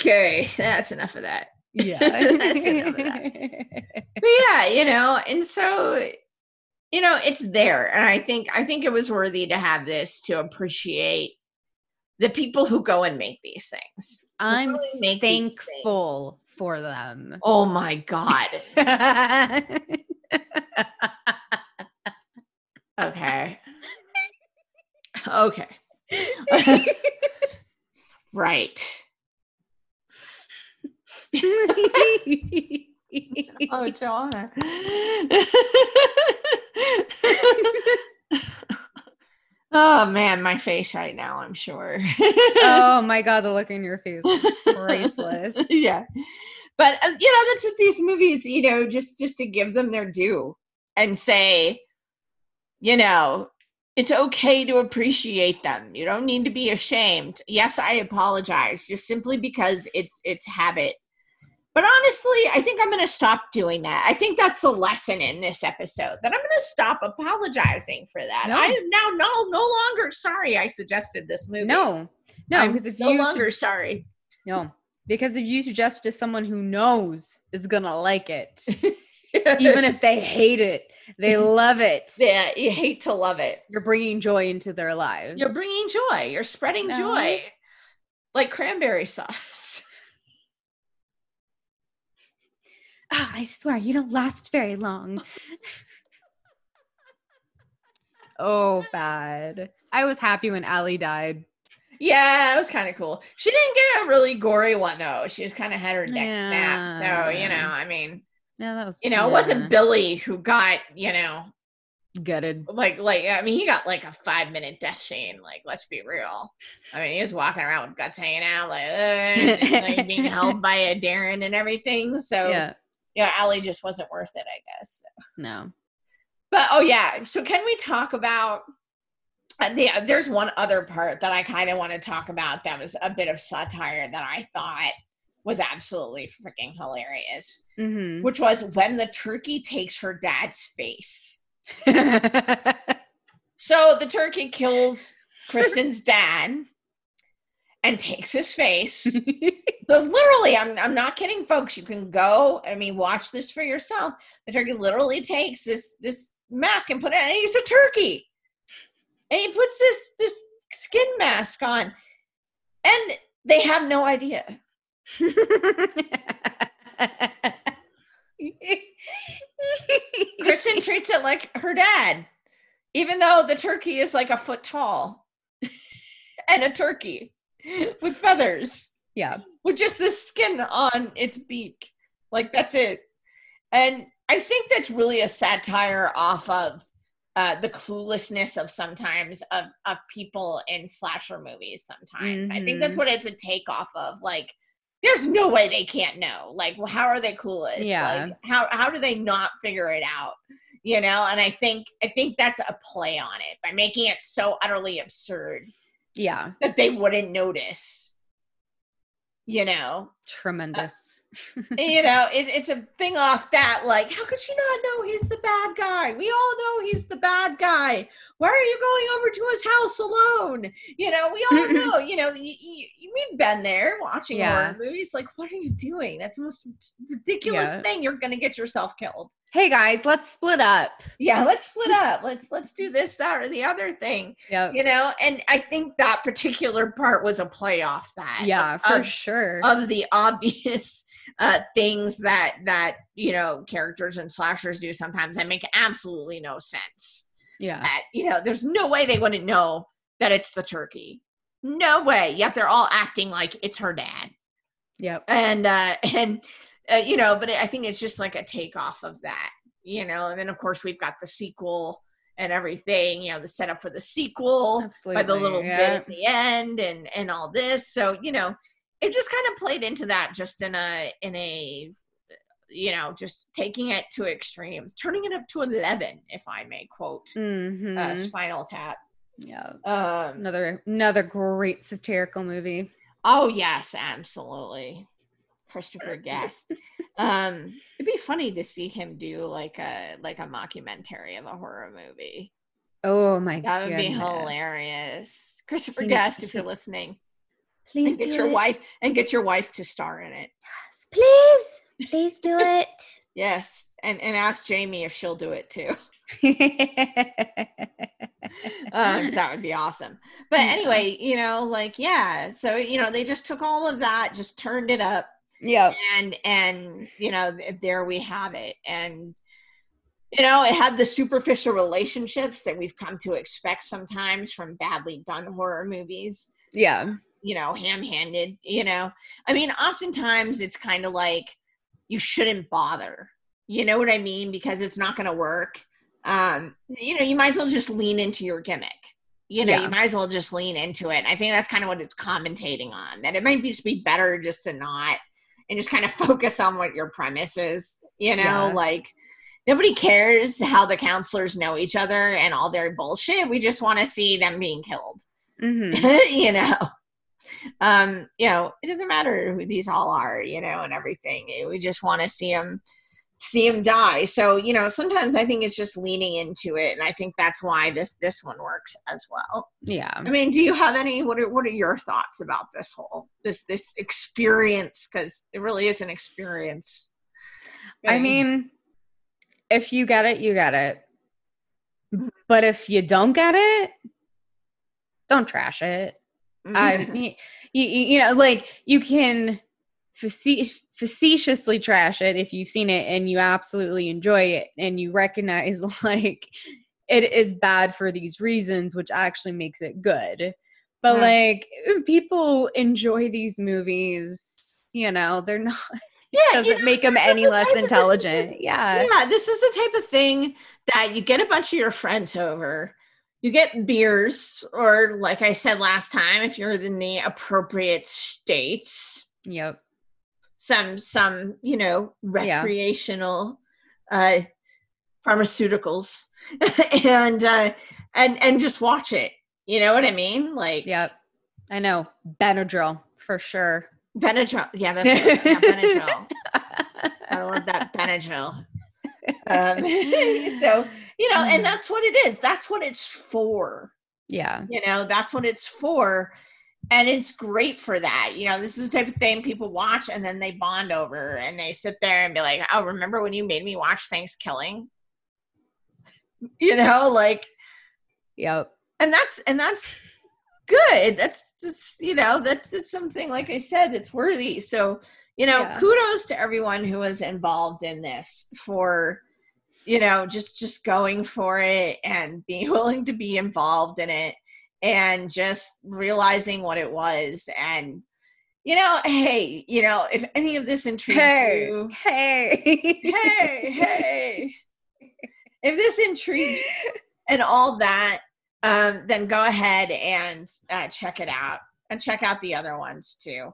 okay, that's enough of that. yeah. That's enough of that. but yeah you know and so you know it's there and i think i think it was worthy to have this to appreciate the people who go and make these things I'm really these things. thankful for them. oh my god okay. Okay. Right. Oh Joanna. oh man my face right now i'm sure. Oh my god, the look in your face. Priceless. yeah. But uh, you know that's what these movies you know just just to give them their due and say you know it's okay to appreciate them. You don't need to be ashamed. Yes i apologize just simply because it's it's habit. But honestly i think i'm going to stop doing that. I think that's the lesson in this episode that i'm going to stop apologizing for that. No. i am now no no longer sorry i suggested this movie. No, no, because if no you longer su- sorry. No, because if you suggest to someone who knows is gonna like it, even if they hate it, they love it. yeah, you hate to love it. You're bringing joy into their lives. You're bringing joy. You're spreading No. joy, like cranberry sauce. Ah, I swear you don't last very long. so bad. I was happy when ali died. Yeah, it was kind of cool. She didn't get a really gory one though. She just kind of had her neck snapped. So you know, I mean, Yeah, that was you know, it wasn't Billy who got you know gutted. like like I mean he got like a five minute death scene. Like let's be real. I mean he was walking around with guts hanging out, like, like being held by a Darren and everything. So yeah, Yeah, Allie just wasn't worth it, I guess. no. But oh yeah, so can we talk about? Uh, the, there's one other part that I kind of want to talk about that was a bit of satire that I thought was absolutely freaking hilarious, Mhm. which was when the turkey takes her dad's face. So the turkey kills Kristen's dad and takes his face. So literally, I'm I'm not kidding, folks. You can go. I mean, watch this for yourself. The turkey literally takes this this mask and put it. And he's a turkey, and he puts this this skin mask on, and they have no idea. Kristen treats it like her dad, even though the turkey is like a foot tall, and a turkey with feathers yeah. with just the skin on its beak. Like that's it. And I think that's really a satire off of uh, the cluelessness of sometimes of of people in slasher movies. Sometimes I think that's Mhm. what it's a take off of. Like, there's no way they can't know. Like, well, how are they clueless? Yeah. Like, how how do they not figure it out? You know. And I think I think that's a play on it by making it so utterly absurd Yeah. that they wouldn't notice. You know, uh, Tremendous. you know, it, it's a thing off that, like, how could she not know he's the bad guy? We all know he's the bad guy. Why are you going over to his house alone? You know, we all know, you know, you, you, we've been there watching Yeah. horror movies. Like, what are you doing? That's the most ridiculous Yeah. thing. You're going to get yourself killed. Hey guys, let's split up. Yeah, let's split up. Let's let's do this, that, or the other thing. Yep. You know, and I think that particular part was a play off that. Yeah, for of- sure. of the obvious uh things that that you know characters and slashers do sometimes that make absolutely no sense yeah. that you know there's no way they wouldn't know that it's the turkey no way yet they're all acting like it's her dad Yep. and uh and uh, you know but i think it's just like a takeoff of that you know and then of course we've got the sequel and everything you know the setup for the sequel Absolutely. by the little bit at the end and and all this so you know it just kind of played into that just in a in a you know just taking it to extremes turning it up to 11 if i may quote Mhm. uh, spinal tap yeah. um Another another great satirical movie. oh yes absolutely christopher guest um it'd be funny to see him do like a like a mockumentary of a horror movie Oh my god. that would be hilarious christopher He- guest if you're listening Please get do your it. wife and get your wife to star in it Yes, Please. Please do it. Yes, and and ask Jamie if she'll do it too, because that would be awesome. But anyway, you know, like yeah, so you know, they just took all of that, just turned it up, yep. and and you know, there we have it, and you know, it had the superficial relationships that we've come to expect sometimes from badly done horror movies. Yeah. You know, ham-handed. You know, I mean, oftentimes it's kind of like you shouldn't bother. You know what I mean? Because it's not going to work. Um, you know, you might as well just lean into your gimmick. You know, Yeah. you might as well just lean into it. I think that's kind of what it's commentating on. That it might be just be better just to not and just kind of focus on what your premise is. You know, Yeah. like nobody cares how the counselors know each other and all their bullshit. We just want to see them being killed. hmm you know um you know it doesn't matter who these all are you know and everything we just want to see them see them die so you know sometimes i think it's just leaning into it and i think that's why this this one works as well Yeah. i mean do you have any what are, what are your thoughts about this whole this this experience because it really is an experience I mean, if you get it, you get it. But if you don't get it, don't trash it. I mean, you, you know, like you can face- facetiously trash it if you've seen it and you absolutely enjoy it and you recognize like it is bad for these reasons, which actually makes it good. But Yeah. like people enjoy these movies, you know, they're not. yeah, Doesn't you know, make them any the less intelligent. this- yeah. yeah, this is the type of thing that you get a bunch of your friends over. You get beers, or like I said last time, if you're in the appropriate states, Yep. Some some you know Yeah. recreational uh, pharmaceuticals, and uh, and and just watch it. You know what I mean? Like, Yep. I know. Benadryl for sure. Benadryl. Yeah, that's yeah, Benadryl. I love that Benadryl. Um, so you know, and that's what it is. That's what it's for. Yeah. You know, that's what it's for. And it's great for that. You know, this is the type of thing people watch and then they bond over and they sit there and be like, oh, remember when you made me watch ThanksKilling? You know, like, Yep. and that's, and that's good. That's, that's, you know, that's, that's something, like I said, that's worthy. So, you know, Yeah. kudos to everyone who was involved in this for, you know, just, just going for it and being willing to be involved in it and just realizing what it was and you know hey you know if any of this intrigues Hey. you Hey. hey hey if this intrigued and all that um then go ahead and uh, check it out and check out the other ones too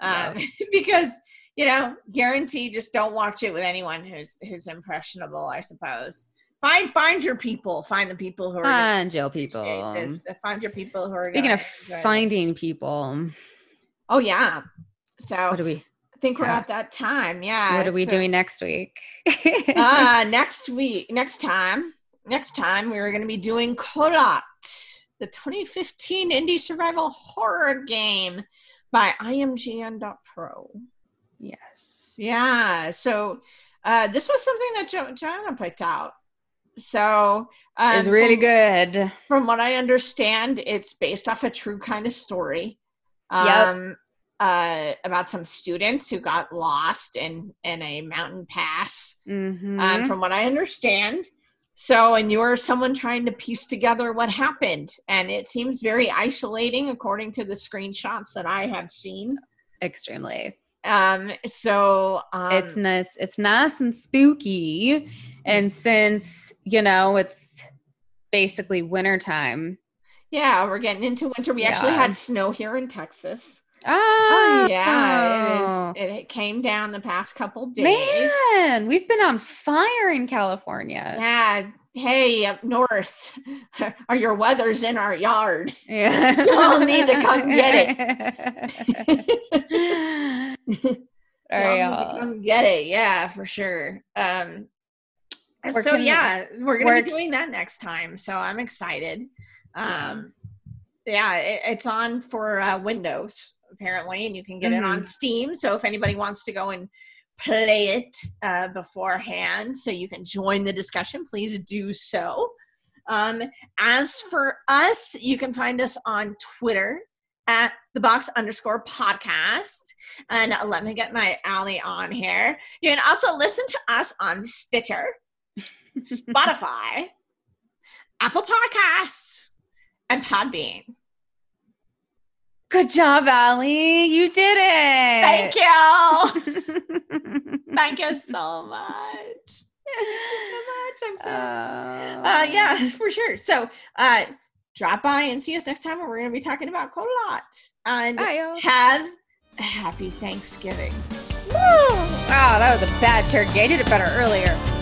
um because you know guarantee just don't watch it with anyone who's who's impressionable i suppose find find your people find the people who are Find your people. this. Find your people who are Speaking of finding people, oh yeah so what do we i think we're yeah. at that time yeah what are we so- doing next week? uh next week next time next time we're going to be doing Kholat the 2015 indie survival horror game by imgn.pro yes. yeah so uh this was something that jo- joanna picked out so um, It's really from- good. from what I understand, it's based off a true kind of story. Yep. Um, uh, about some students who got lost in in a mountain pass. Mhm. Um, from what I understand. So, and you're someone trying to piece together what happened, and it seems very isolating according to the screenshots that I have seen. Extremely. Um, so um, it's nice. It's nice and spooky. And since, you know, it's basically wintertime. yeah, we're getting into winter. We actually had snow here in Texas. Oh, Oh yeah, it is. It came down the past couple days. Man, we've been on fire in California. Yeah. Hey, up north, are your weather's in our yard. Yeah. Y'all need to come get Y'all come get it. Yeah, for sure. Um. We're so yeah, we're gonna we're- be doing that next time. So I'm excited. Yeah. Um. Yeah, it, it's on for uh, Windows apparently, and you can get it on Steam. So if anybody wants to go and play it uh, beforehand so you can join the discussion, please do so. Um, as for us, you can find us on Twitter at the box underscore podcast. And let me get my alley on here. You can also listen to us on Stitcher, Spotify, Apple Podcasts, and Podbean. Good job, Allie. You did it. Thank you. you. Thank you so much. Thank you so much. I'm so Uh, uh yeah for sure so uh drop by and see us next time we're gonna be talking about Kholat and Bye, have a happy thanksgiving Woo! Wow, that was a bad turkey. I did it better earlier.